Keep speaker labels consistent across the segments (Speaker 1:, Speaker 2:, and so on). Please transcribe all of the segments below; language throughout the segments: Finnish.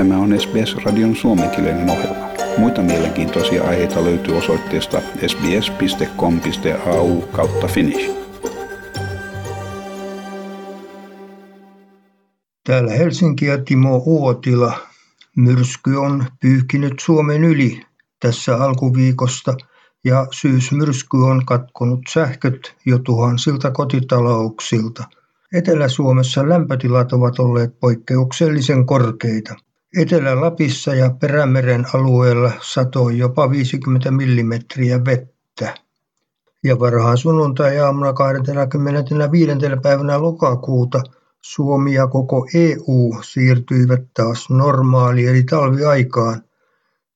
Speaker 1: Tämä on SBS-radion suomenkielinen ohjelma. Muita mielenkiintoisia aiheita löytyy osoitteesta sbs.com.au kautta finnish.
Speaker 2: Täällä Helsinki ja Timo Uotila. Myrsky on pyyhkinyt Suomen yli tässä alkuviikosta ja syysmyrsky on katkonut sähköt jo tuhansilta kotitalouksilta – Etelä-Suomessa lämpötilat ovat olleet poikkeuksellisen korkeita. Etelä-Lapissa ja Perämeren alueella satoi jopa 50 millimetriä vettä. Ja varhaan sunnuntai-aamuna 25. päivänä lokakuuta Suomi ja koko EU siirtyivät taas normaali eli talviaikaan.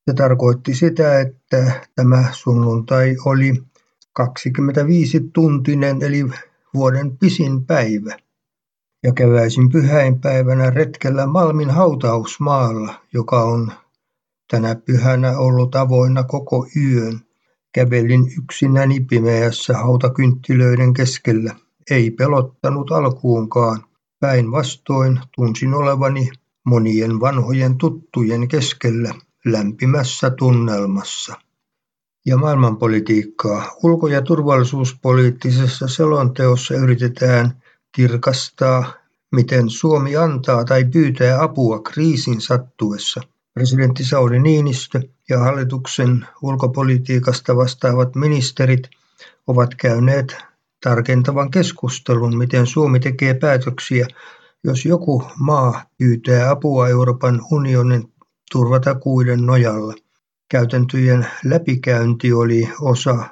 Speaker 2: Se tarkoitti sitä, että tämä sunnuntai oli 25-tuntinen eli vuoden pisin päivä ja keväisin pyhäinpäivänä retkellä Malmin hautausmaalla, joka on tänä pyhänä ollut avoinna koko yön. Kävelin yksinäni pimeässä hautakynttilöiden keskellä. Ei pelottanut alkuunkaan. Päinvastoin tunsin olevani monien vanhojen tuttujen keskellä lämpimässä tunnelmassa. Ja maailmanpolitiikkaa. Ulko- ja turvallisuuspoliittisessa selonteossa yritetään kirkastaa, miten Suomi antaa tai pyytää apua kriisin sattuessa. Presidentti Sauli Niinistö ja hallituksen ulkopolitiikasta vastaavat ministerit ovat käyneet tarkentavan keskustelun, miten Suomi tekee päätöksiä, jos joku maa pyytää apua Euroopan unionin turvatakuiden nojalla. Käytäntöjen läpikäynti oli osa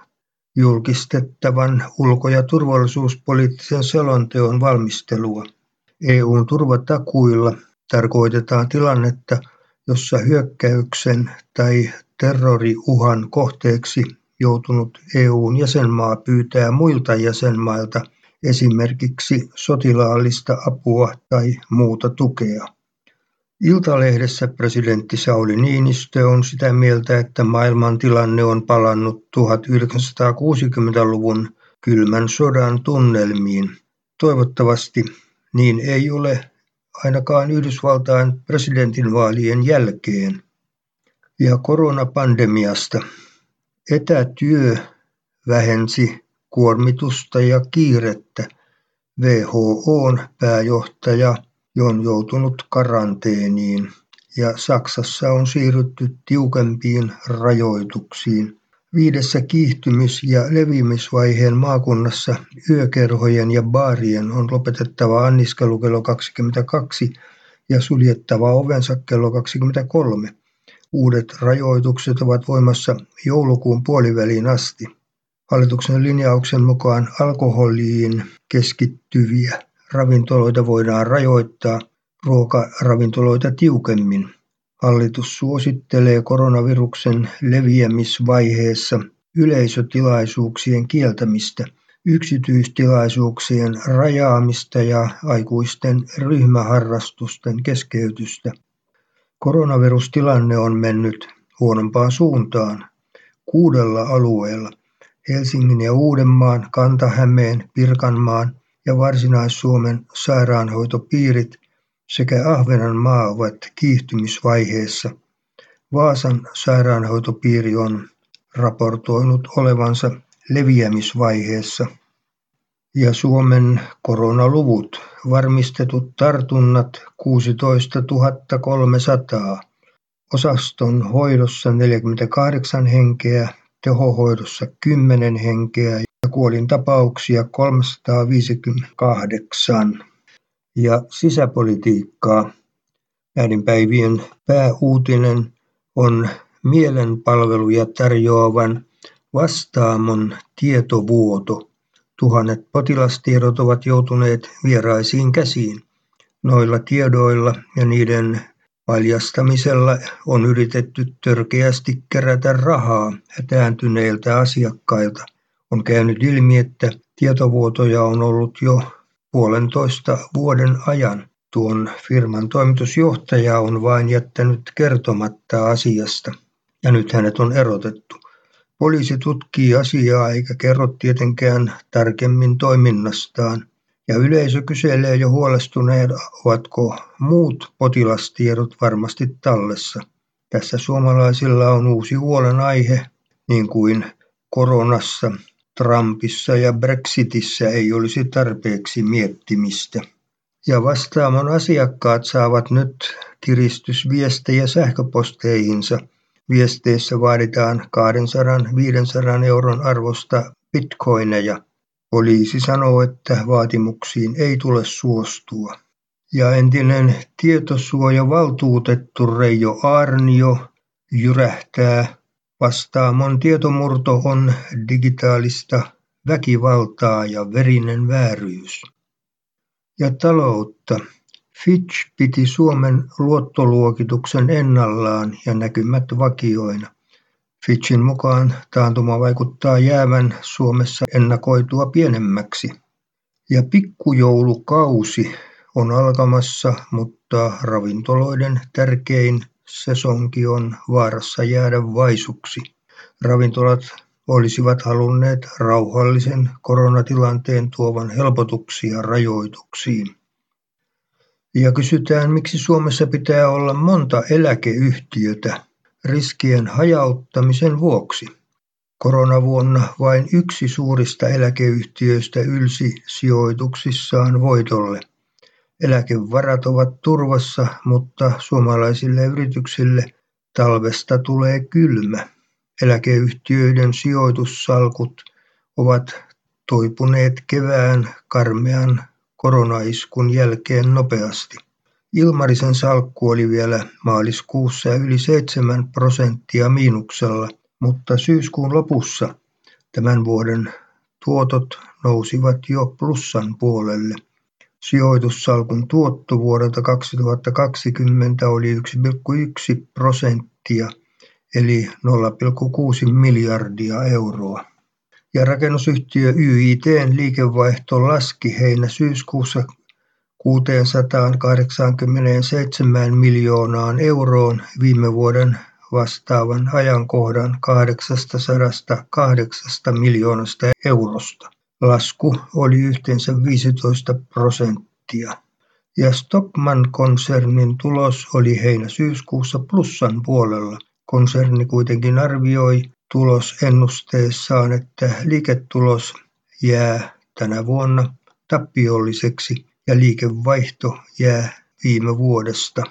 Speaker 2: julkistettavan ulko- ja turvallisuuspoliittisen selonteon valmistelua. EUn turvatakuilla tarkoitetaan tilannetta, jossa hyökkäyksen tai terroriuhan kohteeksi joutunut EUn jäsenmaa pyytää muilta jäsenmailta esimerkiksi sotilaallista apua tai muuta tukea. Iltalehdessä presidentti Sauli Niinistö on sitä mieltä, että maailman tilanne on palannut 1960-luvun kylmän sodan tunnelmiin. Toivottavasti niin ei ole ainakaan Yhdysvaltain presidentinvaalien jälkeen. Ja koronapandemiasta. Etätyö vähensi kuormitusta ja kiirettä. WHOn pääjohtaja on joutunut karanteeniin ja Saksassa on siirrytty tiukempiin rajoituksiin. Viidessä kiihtymys- ja leviämisvaiheen maakunnassa yökerhojen ja baarien on lopetettava anniskelu kello 22 ja suljettava ovensa kello 23. Uudet rajoitukset ovat voimassa joulukuun puoliväliin asti. Hallituksen linjauksen mukaan alkoholiin keskittyviä ravintoloita voidaan rajoittaa ruokaravintoloita tiukemmin. Hallitus suosittelee koronaviruksen leviämisvaiheessa yleisötilaisuuksien kieltämistä, yksityistilaisuuksien rajaamista ja aikuisten ryhmäharrastusten keskeytystä. Koronavirustilanne on mennyt huonompaan suuntaan kuudella alueella. Helsingin ja Uudenmaan, Kanta-Hämeen, Pirkanmaan ja Varsinais-Suomen sairaanhoitopiirit sekä Ahvenanmaa ovat kiihtymisvaiheessa. Vaasan sairaanhoitopiiri on raportoinut olevansa leviämisvaiheessa ja Suomen koronaluvut varmistetut tartunnat 16 300, osaston hoidossa 48 henkeä, tehohoidossa 10 henkeä kuolintapauksia 358 ja sisäpolitiikkaa. Näiden päivien pääuutinen on mielenpalveluja tarjoavan vastaamon tietovuoto. Tuhannet potilastiedot ovat joutuneet vieraisiin käsiin. Noilla tiedoilla ja niiden paljastamisella on yritetty törkeästi kerätä rahaa hätääntyneiltä asiakkailta. On käynyt ilmi, että tietovuotoja on ollut jo puolentoista vuoden ajan. Tuon firman toimitusjohtaja on vain jättänyt kertomatta asiasta ja nyt hänet on erotettu. Poliisi tutkii asiaa eikä kerro tietenkään tarkemmin toiminnastaan. Ja yleisö kyselee jo huolestuneet, ovatko muut potilastiedot varmasti tallessa. Tässä suomalaisilla on uusi huolenaihe, niin kuin koronassa, Trumpissa ja Brexitissä ei olisi tarpeeksi miettimistä. Ja vastaamon asiakkaat saavat nyt kiristysviestejä sähköposteihinsa. Viesteissä vaaditaan 200-500 euron arvosta bitcoineja. Poliisi sanoo, että vaatimuksiin ei tule suostua. Ja entinen tietosuojavaltuutettu Reijo Arnio jyrähtää Vastaamon tietomurto on digitaalista väkivaltaa ja verinen vääryys. Ja taloutta. Fitch piti Suomen luottoluokituksen ennallaan ja näkymät vakioina. Fitchin mukaan taantuma vaikuttaa jäävän Suomessa ennakoitua pienemmäksi. Ja pikkujoulukausi on alkamassa, mutta ravintoloiden tärkein sesonki on vaarassa jäädä vaisuksi. Ravintolat olisivat halunneet rauhallisen koronatilanteen tuovan helpotuksia rajoituksiin. Ja kysytään, miksi Suomessa pitää olla monta eläkeyhtiötä riskien hajauttamisen vuoksi. Koronavuonna vain yksi suurista eläkeyhtiöistä ylsi sijoituksissaan voitolle – Eläkevarat ovat turvassa, mutta suomalaisille yrityksille talvesta tulee kylmä. Eläkeyhtiöiden sijoitussalkut ovat toipuneet kevään karmean koronaiskun jälkeen nopeasti. Ilmarisen salkku oli vielä maaliskuussa yli 7 prosenttia miinuksella, mutta syyskuun lopussa tämän vuoden tuotot nousivat jo plussan puolelle. Sijoitussalkun tuotto vuodelta 2020 oli 1,1 prosenttia eli 0,6 miljardia euroa. Ja rakennusyhtiö YITn liikevaihto laski heinä-syyskuussa 687 miljoonaan euroon viime vuoden vastaavan ajankohdan 808 miljoonasta eurosta. Lasku oli yhteensä 15 prosenttia ja Stockmann-konsernin tulos oli heinä-syyskuussa plussan puolella. Konserni kuitenkin arvioi tulosennusteessaan, että liiketulos jää tänä vuonna tappiolliseksi ja liikevaihto jää viime vuodesta.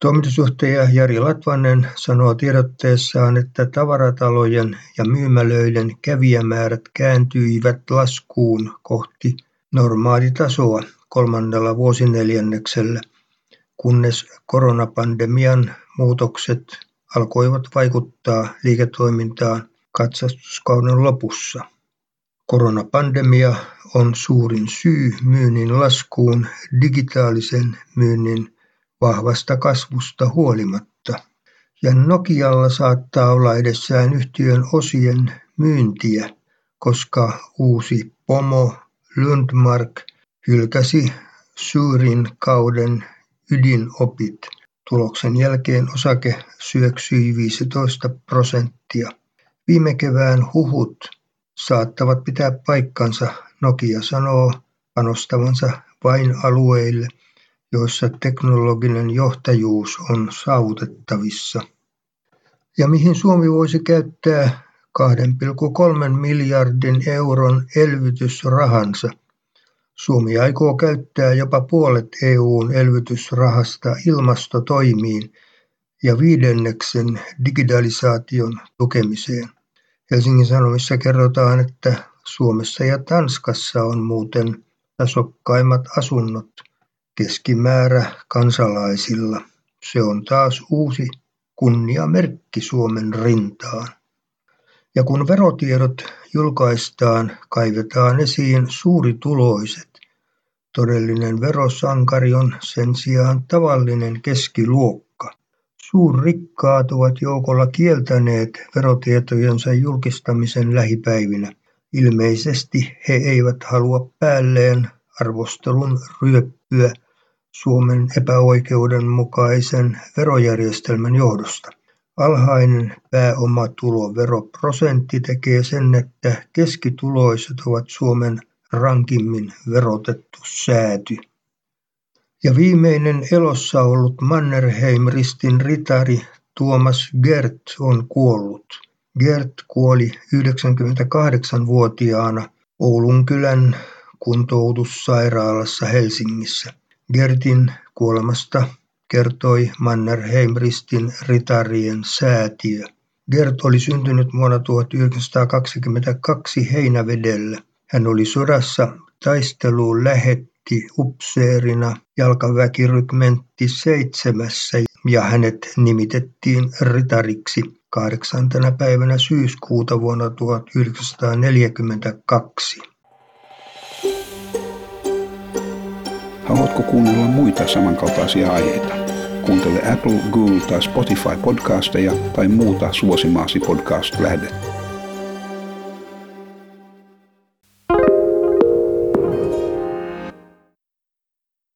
Speaker 2: Toimitusjohtaja Jari Latvanen sanoo tiedotteessaan, että tavaratalojen ja myymälöiden kävijämäärät kääntyivät laskuun kohti normaalitasoa kolmannella vuosineljänneksellä, kunnes koronapandemian muutokset alkoivat vaikuttaa liiketoimintaan katsastuskauden lopussa. Koronapandemia on suurin syy myynnin laskuun digitaalisen myynnin vahvasta kasvusta huolimatta, ja Nokialla saattaa olla edessään yhtiön osien myyntiä, koska uusi pomo Lundmark hylkäsi suurin kauden ydinopit. Tuloksen jälkeen osake syöksyi 15 prosenttia. Viime kevään huhut saattavat pitää paikkansa, Nokia sanoo panostavansa vain alueille, joissa teknologinen johtajuus on saavutettavissa ja mihin Suomi voisi käyttää 2,3 miljardin euron elvytysrahansa. Suomi aikoo käyttää jopa puolet EUn elvytysrahasta ilmastotoimiin ja viidenneksen digitalisaation tukemiseen. Helsingin Sanomissa kerrotaan, että Suomessa ja Tanskassa on muuten tasokkaimmat asunnot keskimäärä kansalaisilla. Se on taas uusi kunniamerkki Suomen rintaan. Ja kun verotiedot julkaistaan, kaivetaan esiin suurituloiset. Todellinen verosankari on sen sijaan tavallinen keskiluokka. Suurrikkaat ovat joukolla kieltäneet verotietojensa julkistamisen lähipäivinä. Ilmeisesti he eivät halua päälleen arvostelun ryöppyä Suomen epäoikeudenmukaisen verojärjestelmän johdosta. Alhainen pääomatuloveroprosentti tekee sen, että keskituloiset ovat Suomen rankimmin verotettu sääty. Ja viimeinen elossa ollut Mannerheim-ristin ritari Tuomas Gert on kuollut. Gert kuoli 98-vuotiaana Oulun kylän kuntoutussairaalassa Helsingissä. Gertin kuolemasta kertoi Mannerheim-ristin ritarien säätiö. Gert oli syntynyt vuonna 1922 Heinävedellä. Hän oli sodassa taisteluun lähetti upseerina jalkaväkirykmentti seitsemässä ja hänet nimitettiin ritariksi 8. päivänä syyskuuta vuonna 1942.
Speaker 1: Haluatko kuunnella muita samankaltaisia aiheita? Kuuntele Apple, Google tai Spotify podcasteja tai muuta suosimaasi podcast-lähdettä.